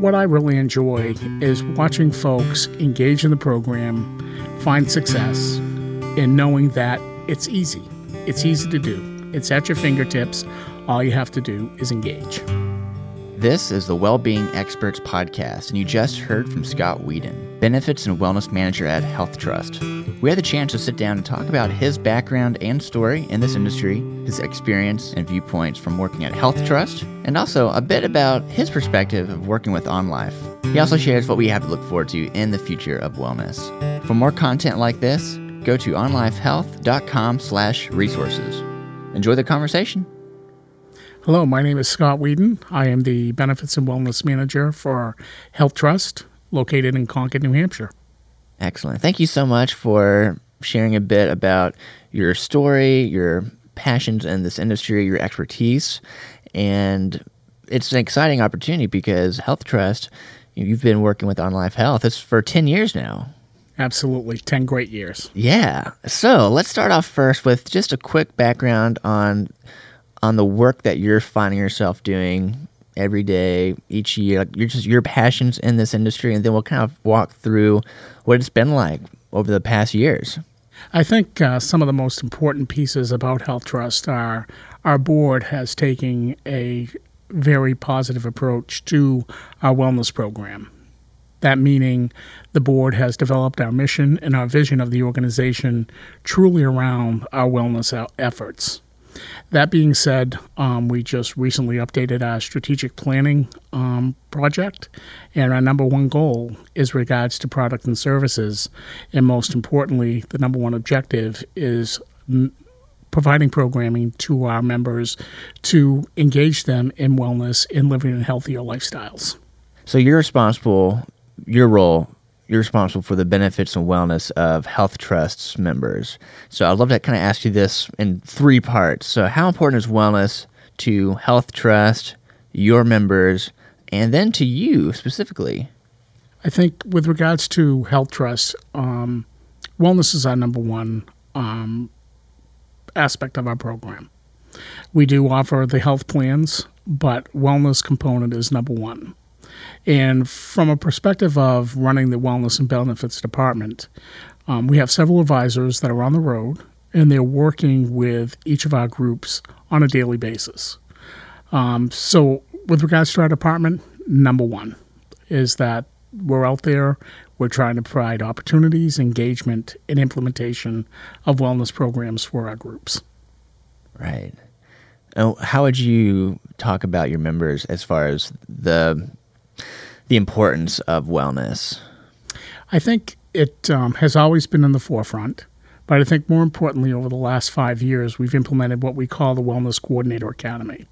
what I really enjoy is watching folks engage in the program, find success, and knowing that it's easy. It's easy to do. It's at your fingertips. All you have to do is engage. This is the Wellbeing Experts Podcast, and you just heard from Scott Whedon, Benefits and Wellness Manager at Health Trust. We had the chance to sit down and talk about his background and story in this industry, his experience and viewpoints from working at Health Trust, and also a bit about his perspective of working with OnLife. He also shares what we have to look forward to in the future of wellness. For more content like this, go to onlifehealth.com slash resources. Enjoy the conversation. Hello, my name is Scott Whedon. I am the Benefits and Wellness Manager for Health Trust, located in Concord, New Hampshire. Excellent. Thank you so much for sharing a bit about your story, your passions in this industry, your expertise. And it's an exciting opportunity because Health Trust, you've been working with OnLife Health. It's for 10 years now. Absolutely. 10 great years. Yeah. So let's start off first with just a quick background on on the work that you're finding yourself doing every day, each year, like you're just your passions in this industry, and then we'll kind of walk through what it's been like over the past years. I think uh, some of the most important pieces about Health Trust are our board has taken a very positive approach to our wellness program. That meaning the board has developed our mission and our vision of the organization truly around our wellness efforts. That being said, um, we just recently updated our strategic planning um, project, and our number one goal is regards to product and services, and most importantly, the number one objective is m- providing programming to our members to engage them in wellness and living in healthier lifestyles. So you're responsible. Your role you're responsible for the benefits and wellness of Health Trust's members. So I'd love to kind of ask you this in three parts. So, how important is wellness to Health Trust, your members, and then to you specifically? I think with regards to Health Trust, um, wellness is our number one um, aspect of our program. We do offer the health plans, but wellness component is number one. And from a perspective of running the wellness and benefits department, um, we have several advisors that are on the road and they're working with each of our groups on a daily basis. Um, so, with regards to our department, number one is that we're out there, we're trying to provide opportunities, engagement, and implementation of wellness programs for our groups. Right. how would you talk about your members as far as the the importance of wellness? I think it um, has always been in the forefront. But I think more importantly, over the last five years, we've implemented what we call the Wellness Coordinator Academy.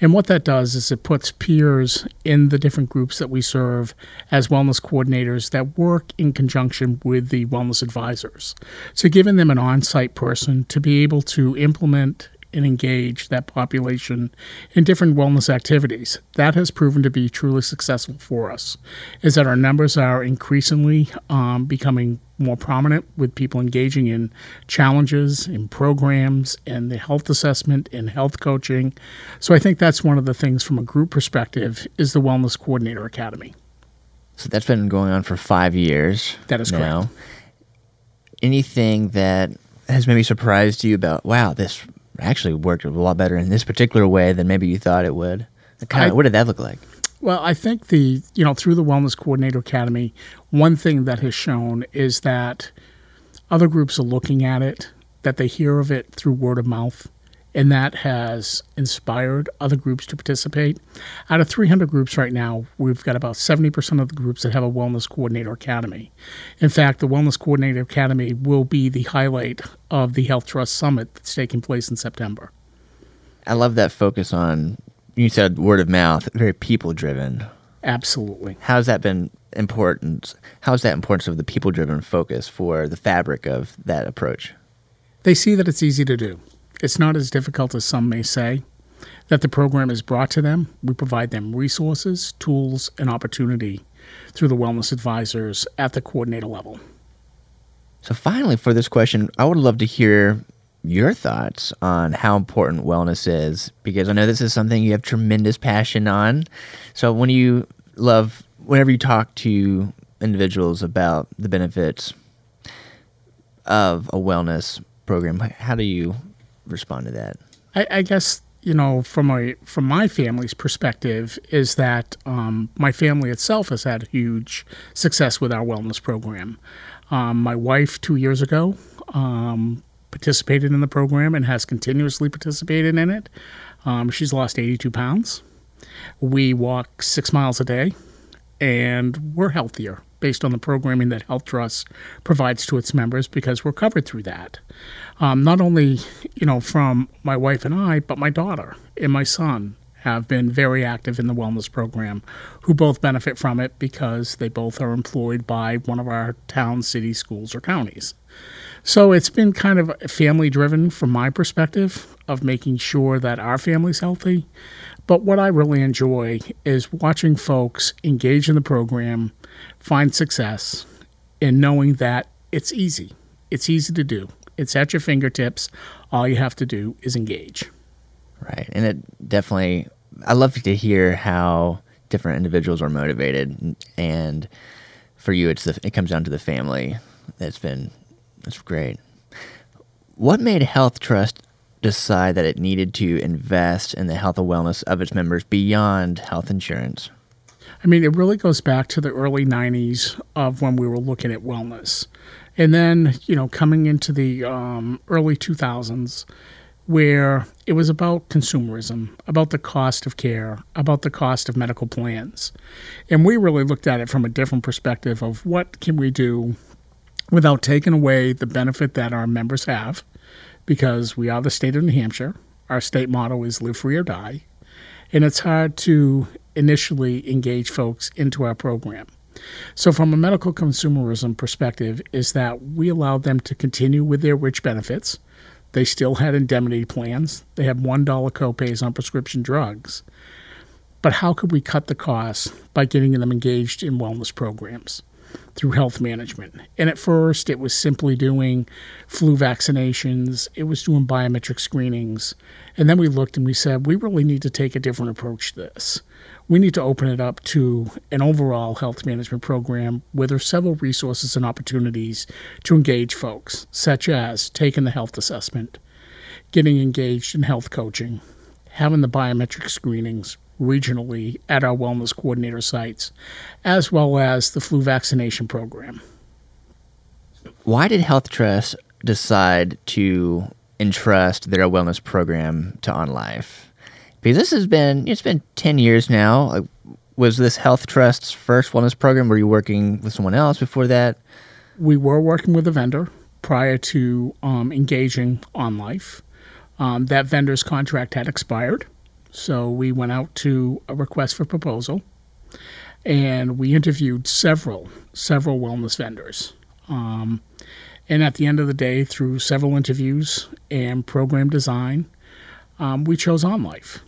And what that does is it puts peers in the different groups that we serve as wellness coordinators that work in conjunction with the wellness advisors. So, giving them an on site person to be able to implement and engage that population in different wellness activities. That has proven to be truly successful for us, is that our numbers are increasingly um, becoming more prominent with people engaging in challenges, in programs, and the health assessment and health coaching. So I think that's one of the things from a group perspective is the Wellness Coordinator Academy. So that's been going on for five years. That is now. correct. Anything that has maybe surprised you about, wow, this actually worked a lot better in this particular way than maybe you thought it would. Kind of, what did that look like? Well, I think the you know through the Wellness Coordinator Academy, one thing that has shown is that other groups are looking at it, that they hear of it through word of mouth, and that has inspired other groups to participate. Out of 300 groups right now, we've got about 70% of the groups that have a Wellness Coordinator Academy. In fact, the Wellness Coordinator Academy will be the highlight of the Health Trust Summit that's taking place in September. I love that focus on, you said word of mouth, very people driven. Absolutely. How's that been important? How's that importance of the people driven focus for the fabric of that approach? They see that it's easy to do. It's not as difficult as some may say. That the program is brought to them, we provide them resources, tools, and opportunity through the wellness advisors at the coordinator level. So, finally, for this question, I would love to hear your thoughts on how important wellness is because I know this is something you have tremendous passion on. So, when you love whenever you talk to individuals about the benefits of a wellness program. How do you respond to that? I, I guess you know from a from my family's perspective is that um, my family itself has had huge success with our wellness program. Um, my wife two years ago um, participated in the program and has continuously participated in it. Um, she's lost 82 pounds. We walk six miles a day, and we're healthier based on the programming that Health Trust provides to its members because we're covered through that. Um, not only, you know, from my wife and I, but my daughter and my son have been very active in the wellness program, who both benefit from it because they both are employed by one of our town, city, schools, or counties. So it's been kind of family driven from my perspective of making sure that our family's healthy. But what I really enjoy is watching folks engage in the program, find success, in knowing that it's easy. It's easy to do. It's at your fingertips. All you have to do is engage. Right. And it definitely, I love to hear how different individuals are motivated. And for you, it's the, it comes down to the family. It's been, it's great. What made Health Trust decide that it needed to invest in the health and wellness of its members beyond health insurance? I mean, it really goes back to the early 90s of when we were looking at wellness. And then, you know, coming into the um, early 2000s, where it was about consumerism, about the cost of care, about the cost of medical plans. And we really looked at it from a different perspective of what can we do without taking away the benefit that our members have because we are the state of New Hampshire. Our state motto is live free or die. And it's hard to initially engage folks into our program. So, from a medical consumerism perspective, is that we allowed them to continue with their rich benefits. They still had indemnity plans. They had $1 copays on prescription drugs. But how could we cut the costs by getting them engaged in wellness programs? through health management. And at first, it was simply doing flu vaccinations, it was doing biometric screenings. And then we looked and we said, we really need to take a different approach to this. We need to open it up to an overall health management program where there's several resources and opportunities to engage folks, such as taking the health assessment, getting engaged in health coaching, having the biometric screenings, regionally at our wellness coordinator sites, as well as the flu vaccination program. Why did Health Trust decide to entrust their wellness program to OnLife? Because this has been it's been ten years now. Was this Health Trust's first wellness program? Were you working with someone else before that? We were working with a vendor prior to um, engaging OnLife. Um, that vendor's contract had expired. So we went out to a request for proposal and we interviewed several, several wellness vendors. Um, and at the end of the day, through several interviews and program design, um, we chose OnLife.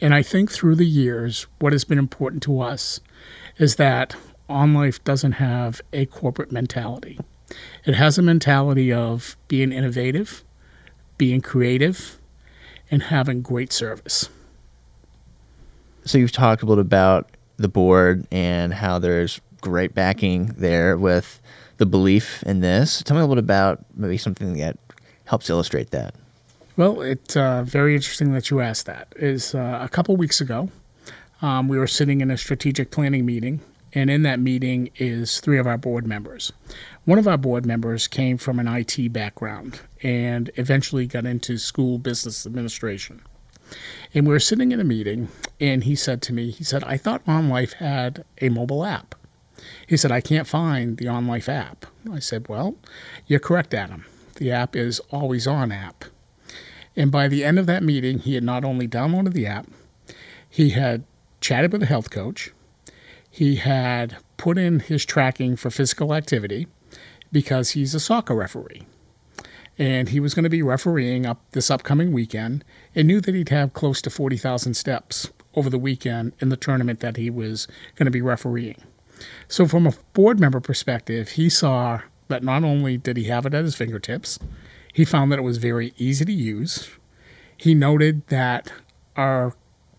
And I think through the years, what has been important to us is that OnLife doesn't have a corporate mentality. It has a mentality of being innovative, being creative, and having great service so you've talked a little about the board and how there's great backing there with the belief in this. Tell me a little bit about maybe something that helps illustrate that. Well, it's uh, very interesting that you asked that. Is uh, a couple weeks ago, um, we were sitting in a strategic planning meeting, and in that meeting is three of our board members. One of our board members came from an IT background and eventually got into school business administration. And we were sitting in a meeting, and he said to me, he said, I thought OnLife had a mobile app. He said, I can't find the OnLife app. I said, Well, you're correct, Adam. The app is always on app. And by the end of that meeting, he had not only downloaded the app, he had chatted with a health coach, he had put in his tracking for physical activity because he's a soccer referee and he was going to be refereeing up this upcoming weekend and knew that he'd have close to 40,000 steps over the weekend in the tournament that he was going to be refereeing. So from a board member perspective, he saw that not only did he have it at his fingertips, he found that it was very easy to use. He noted that our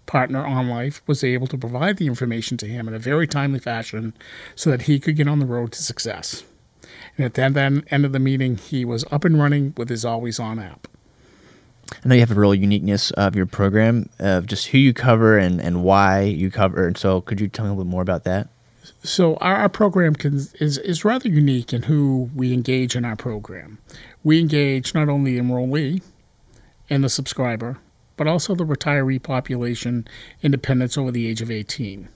partner OnLife was able to provide the information to him in a very timely fashion so that he could get on the road to success. And at the end of the meeting, he was up and running with his Always On app. I know you have a real uniqueness of your program, of just who you cover and, and why you cover. And so, could you tell me a little bit more about that? So, our, our program can, is, is rather unique in who we engage in our program. We engage not only the enrollee and the subscriber, but also the retiree population independents over the age of 18.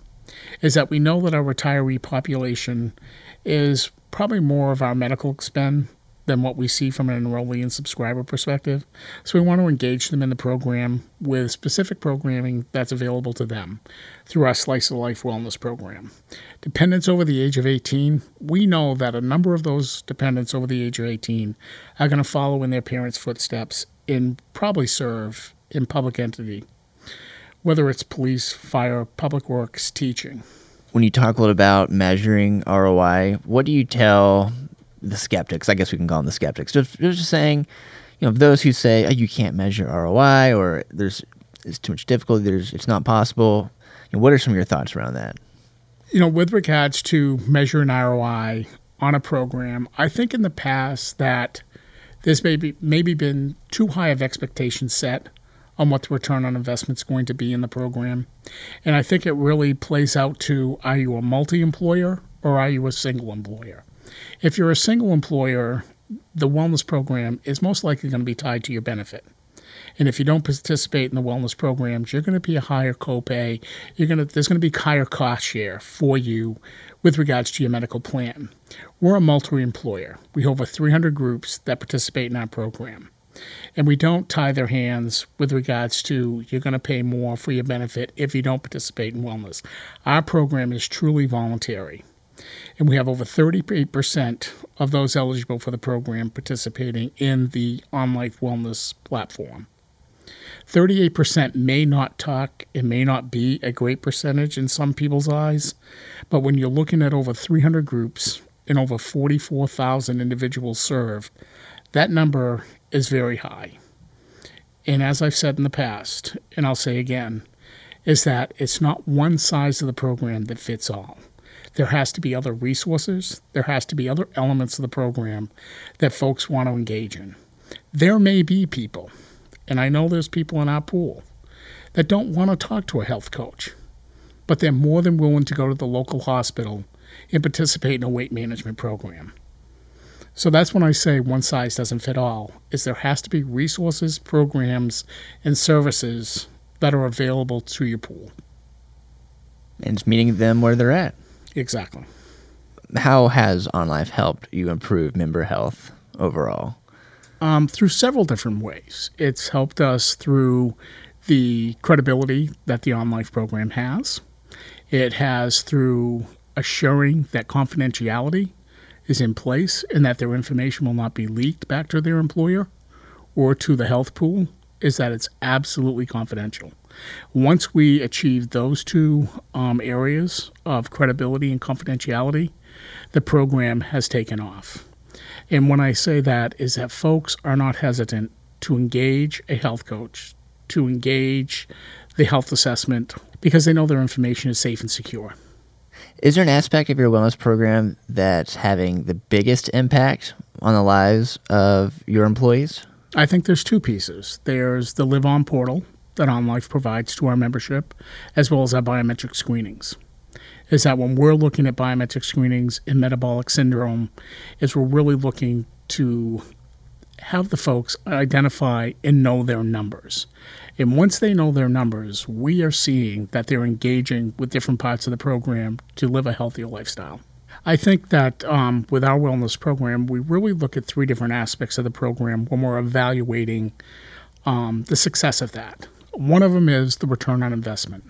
Is that we know that our retiree population is probably more of our medical spend than what we see from an enrollee and subscriber perspective. So we want to engage them in the program with specific programming that's available to them through our Slice of Life Wellness program. Dependents over the age of 18, we know that a number of those dependents over the age of 18 are going to follow in their parents' footsteps and probably serve in public entity, whether it's police, fire, public works, teaching. When you talk a little about measuring ROI, what do you tell the skeptics. I guess we can call them the skeptics. Just, just saying, you know, those who say oh, you can't measure ROI or there's it's too much difficulty, there's it's not possible. You know, what are some of your thoughts around that? You know, with regards to measuring ROI on a program, I think in the past that there's maybe maybe been too high of expectations set on what the return on investment is going to be in the program. And I think it really plays out to are you a multi employer or are you a single employer? If you're a single employer, the wellness program is most likely going to be tied to your benefit. And if you don't participate in the wellness programs, you're going to be a higher copay. You're going to there's going to be higher cost share for you with regards to your medical plan. We're a multi-employer. We have over 300 groups that participate in our program. And we don't tie their hands with regards to you're going to pay more for your benefit if you don't participate in wellness. Our program is truly voluntary and we have over 38% of those eligible for the program participating in the OnLife Wellness platform. 38% may not talk, it may not be a great percentage in some people's eyes, but when you're looking at over 300 groups and over 44,000 individuals served, that number is very high. And as I've said in the past, and I'll say again, is that it's not one size of the program that fits all. There has to be other resources, there has to be other elements of the program that folks want to engage in. There may be people, and I know there's people in our pool, that don't want to talk to a health coach, but they're more than willing to go to the local hospital and participate in a weight management program. So that's when I say one size doesn't fit all, is there has to be resources, programs, and services that are available to your pool. And it's meeting them where they're at. Exactly. How has OnLife helped you improve member health overall? Um, through several different ways. It's helped us through the credibility that the OnLife program has. It has through assuring that confidentiality is in place and that their information will not be leaked back to their employer or to the health pool, is that it's absolutely confidential. Once we achieve those two um, areas of credibility and confidentiality, the program has taken off. And when I say that, is that folks are not hesitant to engage a health coach, to engage the health assessment, because they know their information is safe and secure. Is there an aspect of your wellness program that's having the biggest impact on the lives of your employees? I think there's two pieces. There's the Live On portal, that OnLife provides to our membership, as well as our biometric screenings. Is that when we're looking at biometric screenings in metabolic syndrome, is we're really looking to have the folks identify and know their numbers. And once they know their numbers, we are seeing that they're engaging with different parts of the program to live a healthier lifestyle. I think that um, with our wellness program, we really look at three different aspects of the program when we're evaluating um, the success of that. One of them is the return on investment.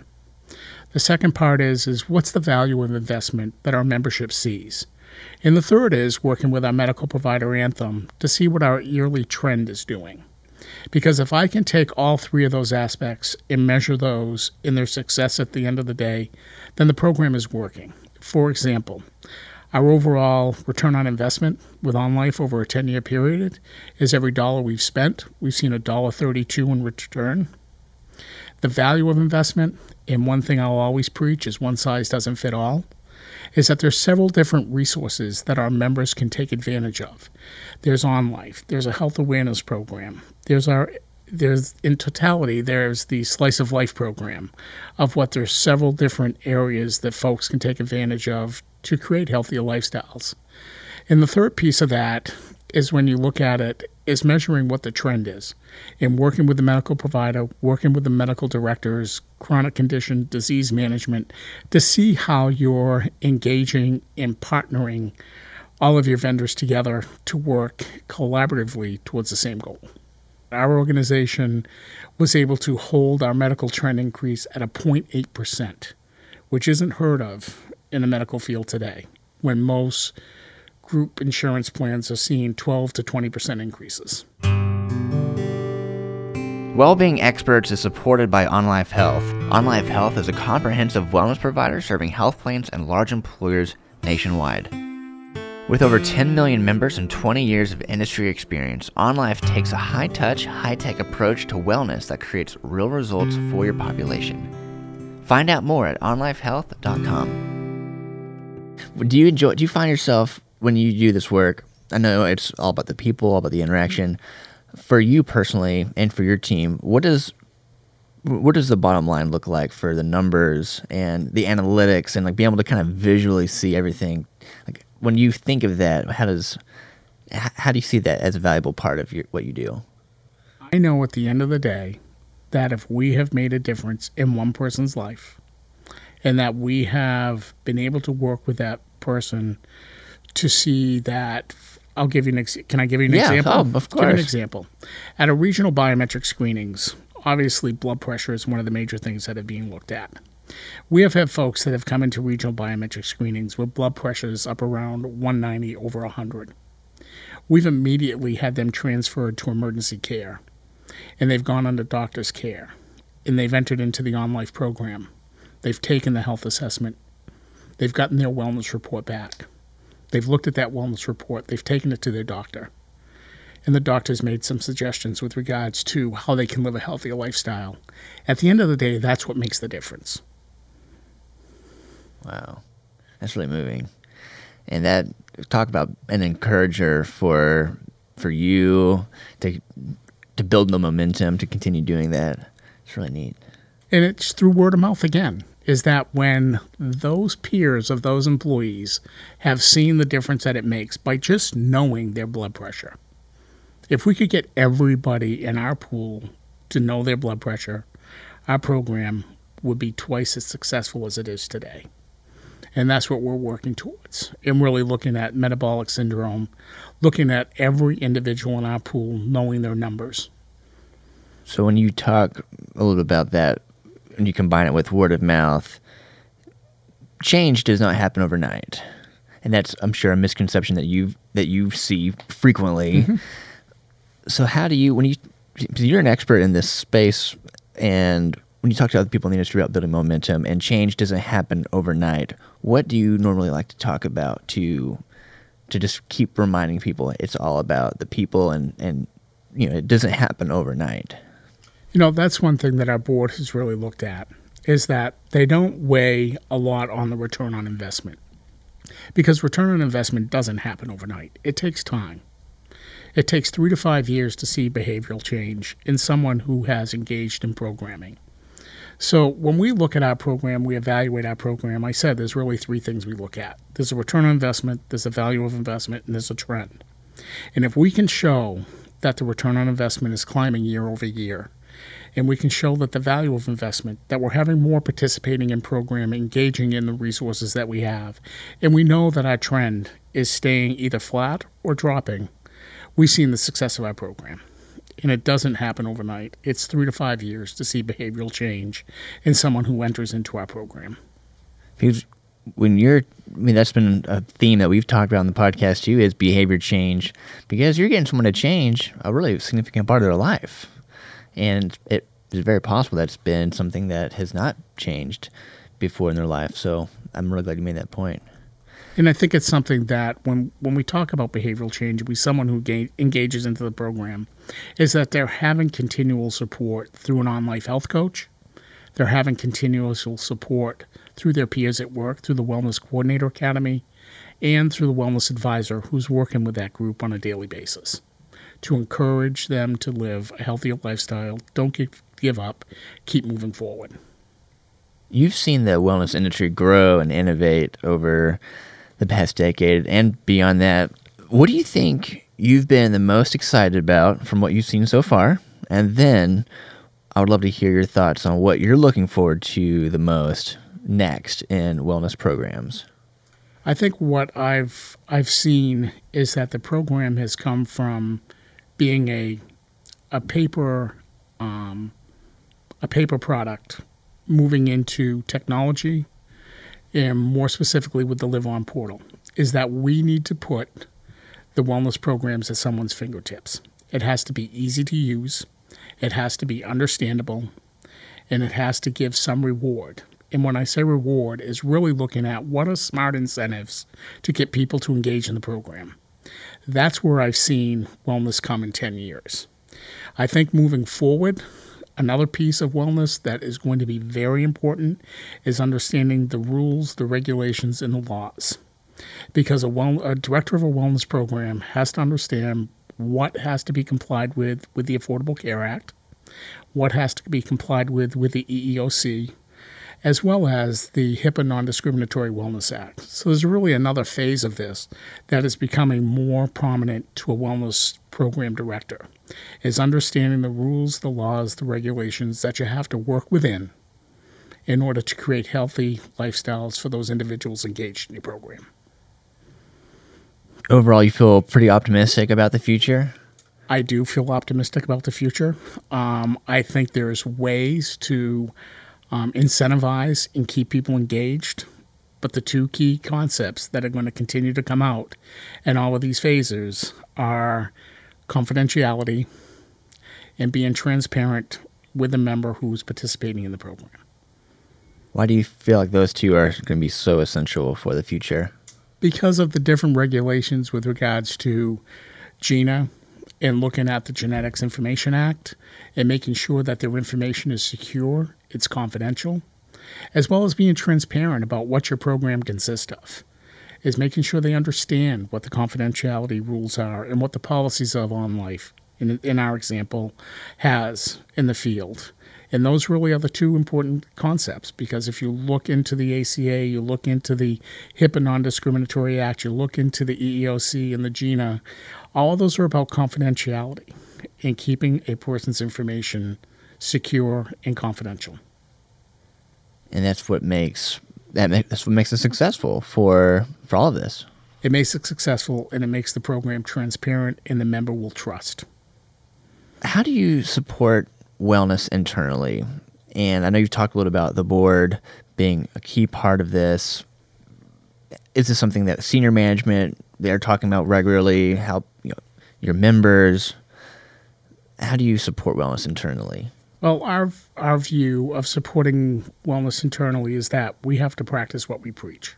The second part is is what's the value of investment that our membership sees. And the third is working with our medical provider Anthem to see what our yearly trend is doing. Because if I can take all three of those aspects and measure those in their success at the end of the day, then the program is working. For example, our overall return on investment with OnLife over a 10 year period is every dollar we've spent, we've seen a dollar 32 in return The value of investment, and one thing I'll always preach is one size doesn't fit all, is that there's several different resources that our members can take advantage of. There's OnLife, there's a health awareness program, there's our there's in totality there's the slice of life program of what there's several different areas that folks can take advantage of to create healthier lifestyles. And the third piece of that is when you look at it is measuring what the trend is and working with the medical provider working with the medical directors chronic condition disease management to see how you're engaging and partnering all of your vendors together to work collaboratively towards the same goal our organization was able to hold our medical trend increase at a 0.8%, which isn't heard of in the medical field today, when most group insurance plans are seeing 12 to 20% increases. Wellbeing Experts is supported by OnLife Health. OnLife Health is a comprehensive wellness provider serving health plans and large employers nationwide. With over 10 million members and 20 years of industry experience, OnLife takes a high touch, high tech approach to wellness that creates real results for your population. Find out more at onlifehealth.com. Do you enjoy, do you find yourself when you do this work? I know it's all about the people, all about the interaction. For you personally and for your team, what does what does the bottom line look like for the numbers and the analytics and like being able to kind of visually see everything like when you think of that, how does how do you see that as a valuable part of your, what you do? I know at the end of the day that if we have made a difference in one person's life and that we have been able to work with that person to see that I'll give you an ex- can I give you an yeah, oh, example? Oh, of course. Give an example. At a regional biometric screenings, obviously blood pressure is one of the major things that are being looked at. We have had folks that have come into regional biometric screenings with blood pressures up around 190 over 100. We've immediately had them transferred to emergency care, and they've gone under doctor's care, and they've entered into the OnLife program. They've taken the health assessment. They've gotten their wellness report back. They've looked at that wellness report. They've taken it to their doctor. And the doctor's made some suggestions with regards to how they can live a healthier lifestyle. At the end of the day, that's what makes the difference. Wow, that's really moving. And that talk about an encourager for for you to to build the momentum to continue doing that. It's really neat. And it's through word of mouth again. Is that when those peers of those employees have seen the difference that it makes by just knowing their blood pressure? If we could get everybody in our pool to know their blood pressure, our program would be twice as successful as it is today. And that's what we're working towards. And really looking at metabolic syndrome, looking at every individual in our pool, knowing their numbers. So when you talk a little bit about that, and you combine it with word of mouth, change does not happen overnight. And that's I'm sure a misconception that you that you see frequently. Mm-hmm. So how do you when you you're an expert in this space and when you talk to other people in the industry about building momentum and change doesn't happen overnight, what do you normally like to talk about to to just keep reminding people it's all about the people and and you know it doesn't happen overnight? You know, that's one thing that our board has really looked at is that they don't weigh a lot on the return on investment. Because return on investment doesn't happen overnight. It takes time. It takes three to five years to see behavioral change in someone who has engaged in programming. So when we look at our program, we evaluate our program. I said there's really three things we look at there's a return on investment, there's a value of investment, and there's a trend. And if we can show that the return on investment is climbing year over year, and we can show that the value of investment, that we're having more participating in program, engaging in the resources that we have, and we know that our trend is staying either flat or dropping, we've seen the success of our program and it doesn't happen overnight. It's three to five years to see behavioral change in someone who enters into our program. Because when you're, I mean, that's been a theme that we've talked about in the podcast too, is behavior change. Because you're getting someone to change a really significant part of their life, and it is very possible that's been something that has not changed before in their life. So I'm really glad you made that point. And I think it's something that when when we talk about behavioral change, we someone who ga- engages into the program, is that they're having continual support through an OnLife health coach, They're having continual support through their peers at work, through the Wellness Coordinator Academy, and through the Wellness Advisor, who's working with that group on a daily basis to encourage them to live a healthier lifestyle. Don't give, give up, keep moving forward. You've seen the wellness industry grow and innovate over the past decade and beyond that. What do you think you've been the most excited about from what you've seen so far? And then I would love to hear your thoughts on what you're looking forward to the most next in wellness programs. I think what I've I've seen is that the program has come from being a a paper um, a paper product moving into technology and more specifically with the live on portal is that we need to put the wellness programs at someone's fingertips. It has to be easy to use it has to be understandable and it has to give some reward. And when i say reward is really looking at what are smart incentives to get people to engage in the program. That's where I've seen wellness come in 10 years. I think moving forward, another piece of wellness that is going to be very important is understanding the rules, the regulations, and the laws. Because a, well, a director of a wellness program has to understand what has to be complied with with the Affordable Care Act, what has to be complied with with the EEOC, as well as the HIPAA Non Discriminatory Wellness Act. So there's really another phase of this that is becoming more prominent to a wellness program director is understanding the rules, the laws, the regulations that you have to work within in order to create healthy lifestyles for those individuals engaged in your program. Overall, you feel pretty optimistic about the future? I do feel optimistic about the future. Um, I think there's ways to um, incentivize and keep people engaged. But the two key concepts that are going to continue to come out in all of these phases are confidentiality and being transparent with the member who's participating in the program. Why do you feel like those two are going to be so essential for the future? Because of the different regulations with regards to GINA and looking at the Genetics Information Act and making sure that their information is secure, it's confidential, as well as being transparent about what your program consists of. Is making sure they understand what the confidentiality rules are and what the policies of OnLife, in, in our example, has in the field. And those really are the two important concepts because if you look into the ACA, you look into the HIPAA Non Discriminatory Act, you look into the EEOC and the GINA, all of those are about confidentiality and keeping a person's information secure and confidential. And that's what makes that make, that's what makes it successful for for all of this. It makes it successful and it makes the program transparent and the member will trust. How do you support wellness internally? And I know you've talked a little about the board being a key part of this. Is this something that senior management they're talking about regularly? How you know, your members? How do you support wellness internally? Well, our our view of supporting wellness internally is that we have to practice what we preach,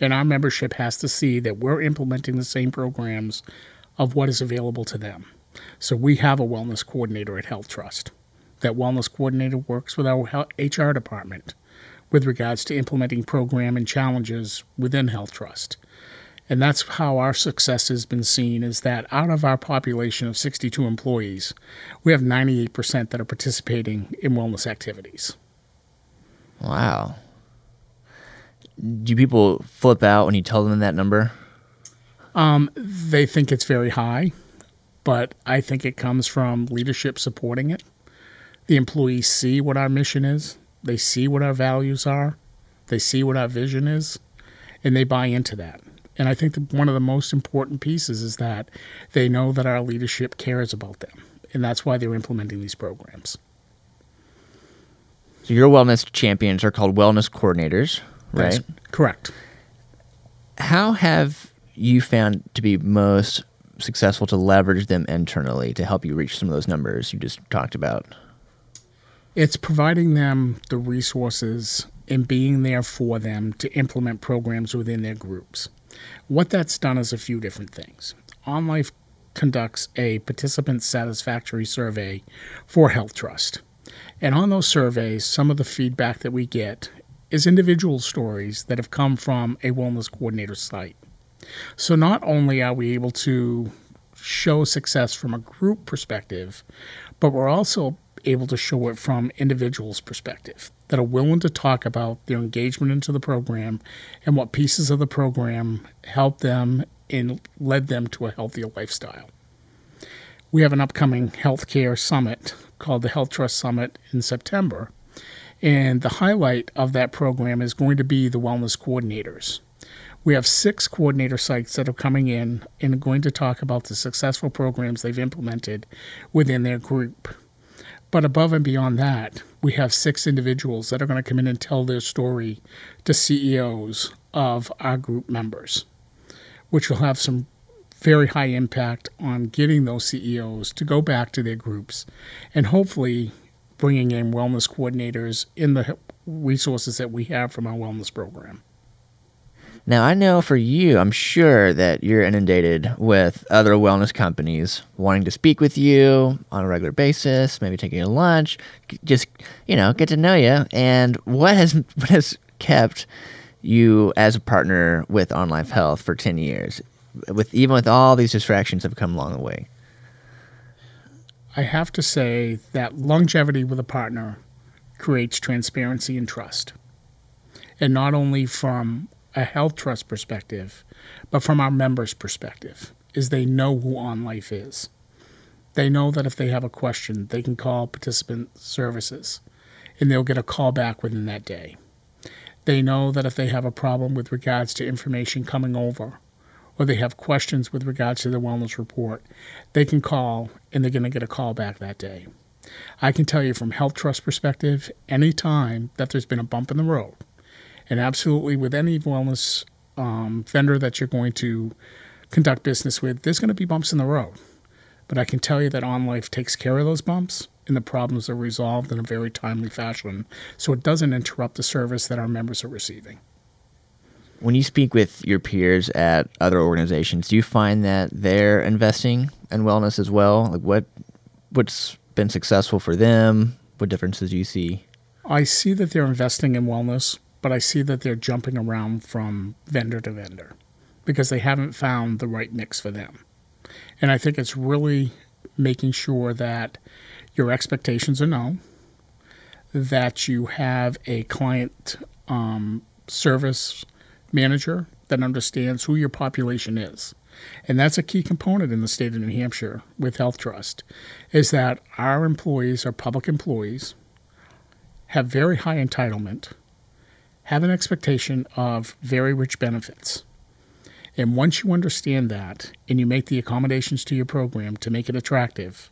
and our membership has to see that we're implementing the same programs of what is available to them. So we have a wellness coordinator at Health Trust. That wellness coordinator works with our HR department with regards to implementing program and challenges within Health Trust. And that's how our success has been seen is that out of our population of 62 employees, we have 98% that are participating in wellness activities. Wow. Do people flip out when you tell them that number? Um, they think it's very high, but I think it comes from leadership supporting it. The employees see what our mission is, they see what our values are, they see what our vision is, and they buy into that. And I think that one of the most important pieces is that they know that our leadership cares about them. And that's why they're implementing these programs. So your wellness champions are called wellness coordinators, right? That's correct. How have you found to be most successful to leverage them internally to help you reach some of those numbers you just talked about? It's providing them the resources and being there for them to implement programs within their groups. What that's done is a few different things. OnLife conducts a participant satisfactory survey for Health Trust. And on those surveys, some of the feedback that we get is individual stories that have come from a wellness coordinator site. So not only are we able to show success from a group perspective, but we're also able to show it from individuals' perspective that are willing to talk about their engagement into the program and what pieces of the program helped them and led them to a healthier lifestyle. We have an upcoming healthcare summit called the Health Trust Summit in September. And the highlight of that program is going to be the wellness coordinators. We have six coordinator sites that are coming in and going to talk about the successful programs they've implemented within their group. But above and beyond that, we have six individuals that are going to come in and tell their story to CEOs of our group members, which will have some very high impact on getting those CEOs to go back to their groups and hopefully bringing in wellness coordinators in the resources that we have from our wellness program. Now, I know for you, I'm sure that you're inundated with other wellness companies wanting to speak with you on a regular basis, maybe taking a lunch, just, you know, get to know you. And what has what has kept you as a partner with OnLife Health for 10 years? With even with all these distractions that have come along the way. I have to say that longevity with a partner creates transparency and trust. And not only from a health trust perspective, but from our members' perspective, is they know who OnLife is. They know that if they have a question, they can call participant services and they'll get a call back within that day. They know that if they have a problem with regards to information coming over or they have questions with regards to the wellness report, they can call and they're going to get a call back that day. I can tell you from health trust perspective, any time that there's been a bump in the road, and absolutely, with any wellness um, vendor that you're going to conduct business with, there's going to be bumps in the road. But I can tell you that OnLife takes care of those bumps and the problems are resolved in a very timely fashion so it doesn't interrupt the service that our members are receiving. When you speak with your peers at other organizations, do you find that they're investing in wellness as well? Like what what's been successful for them? What differences do you see? I see that they're investing in wellness, but I see that they're jumping around from vendor to vendor because they haven't found the right mix for them. And I think it's really making sure that your expectations are known, that you have a client um, service manager that understands who your population is. And that's a key component in the state of New Hampshire with Health Trust is that our employees are public employees, have very high entitlement, have an expectation of very rich benefits. And once you understand that and you make the accommodations to your program to make it attractive,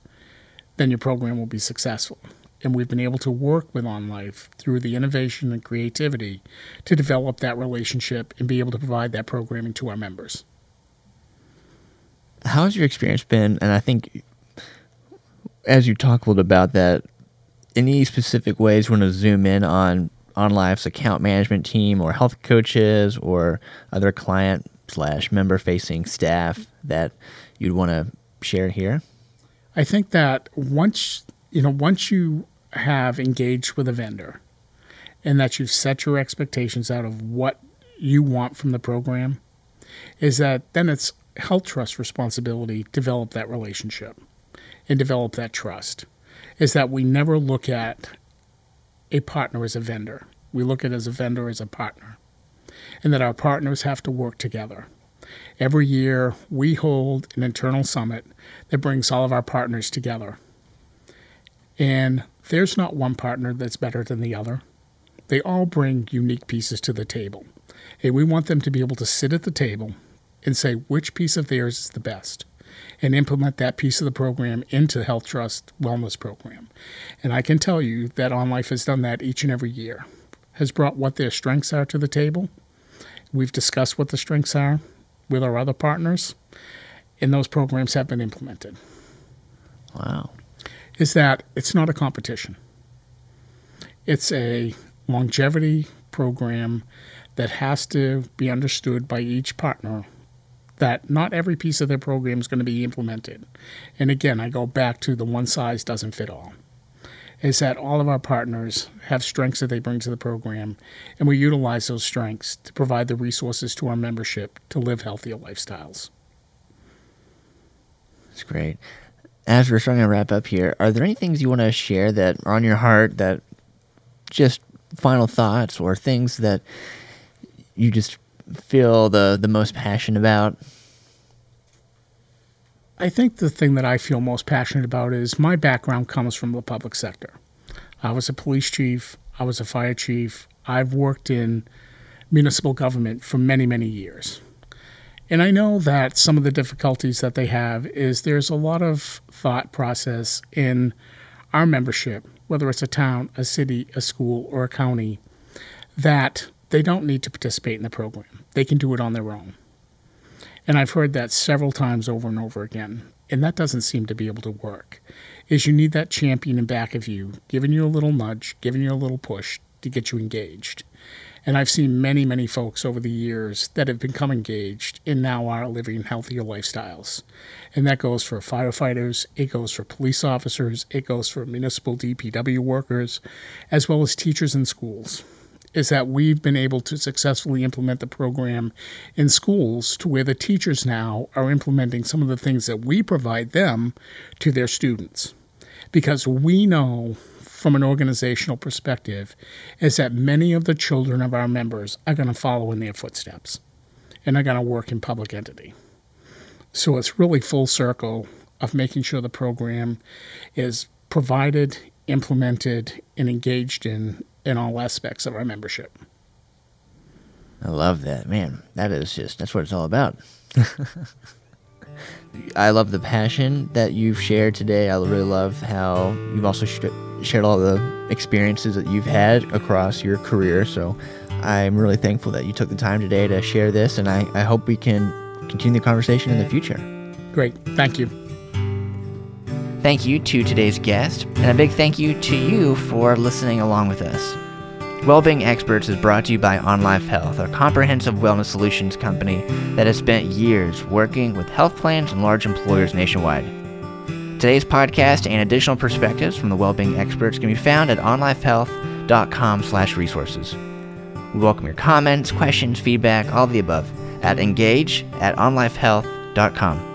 then your program will be successful. And we've been able to work with OnLife through the innovation and creativity to develop that relationship and be able to provide that programming to our members. How has your experience been? And I think as you talk a little about that, any specific ways you want to zoom in on OnLife's account management team or health coaches or other client slash member facing staff that you'd want to share here? I think that once you know once you have engaged with a vendor and that you've set your expectations out of what you want from the program is that then it's health trust responsibility develop that relationship and develop that trust is that we never look at a partner as a vendor. We look at as a vendor as a partner. And that our partners have to work together. Every year, we hold an internal summit that brings all of our partners together. And there's not one partner that's better than the other. They all bring unique pieces to the table. And we want them to be able to sit at the table and say which piece of theirs is the best and implement that piece of the program into Health Trust Wellness Program. And I can tell you that OnLife has done that each and every year, has brought what their strengths are to the table. We've discussed what the strengths are with our other partners, and those programs have been implemented. Wow. Is that it's not a competition. It's a longevity program that has to be understood by each partner that not every piece of their program is going to be implemented. And again, I go back to the one size doesn't fit all. is that all of our partners have strengths that they bring to the program, and we utilize those strengths to provide the resources to our membership to live healthier lifestyles. That's great. As we're starting to wrap up here, are there any things you want to share that are on your heart that just final thoughts or things that you just feel the, the most passionate about? I think the thing that I feel most passionate about is my background comes from the public sector. I was a police chief, I was a fire chief, I've worked in municipal government for many, many years. And I know that some of the difficulties that they have is there's a lot of thought process in our membership, whether it's a town, a city, a school, or a county, that they don't need to participate in the program. They can do it on their own. And I've heard that several times over and over again. And that doesn't seem to be able to work. Is you need that champion in back of you, giving you a little nudge, giving you a little push to get you engaged. And I've seen many, many folks over the years that have become engaged and now are living healthier lifestyles. And that goes for firefighters, it goes for police officers, it goes for municipal DPW workers, as well as teachers in schools is that we've been able to successfully implement the program in schools to where the teachers now are implementing some of the things that we provide them to their students. Because we know from an organizational perspective is that many of the children of our members are going to follow in their footsteps and are going to work in public entity. So it's really full circle of making sure the program is provided, implemented, and engaged in in all aspects of our membership. I love that. Man, that is just, that's what it's all about. I love the passion that you've shared today. I really love how you've also sh- shared all the experiences that you've had across your career. So I'm really thankful that you took the time today to share this, and I, I hope we can continue the conversation in the future. Great. Thank you. Thank you to today's guest, and a big thank you to you for listening along with us. Wellbeing Experts is brought to you by OnLife Health, a comprehensive wellness solutions company that has spent years working with health plans and large employers nationwide. Today's podcast and additional perspectives from the Wellbeing Experts can be found at onlifehealth.com/resources. We welcome your comments, questions, feedback, all of the above at engage at onlifehealth.com.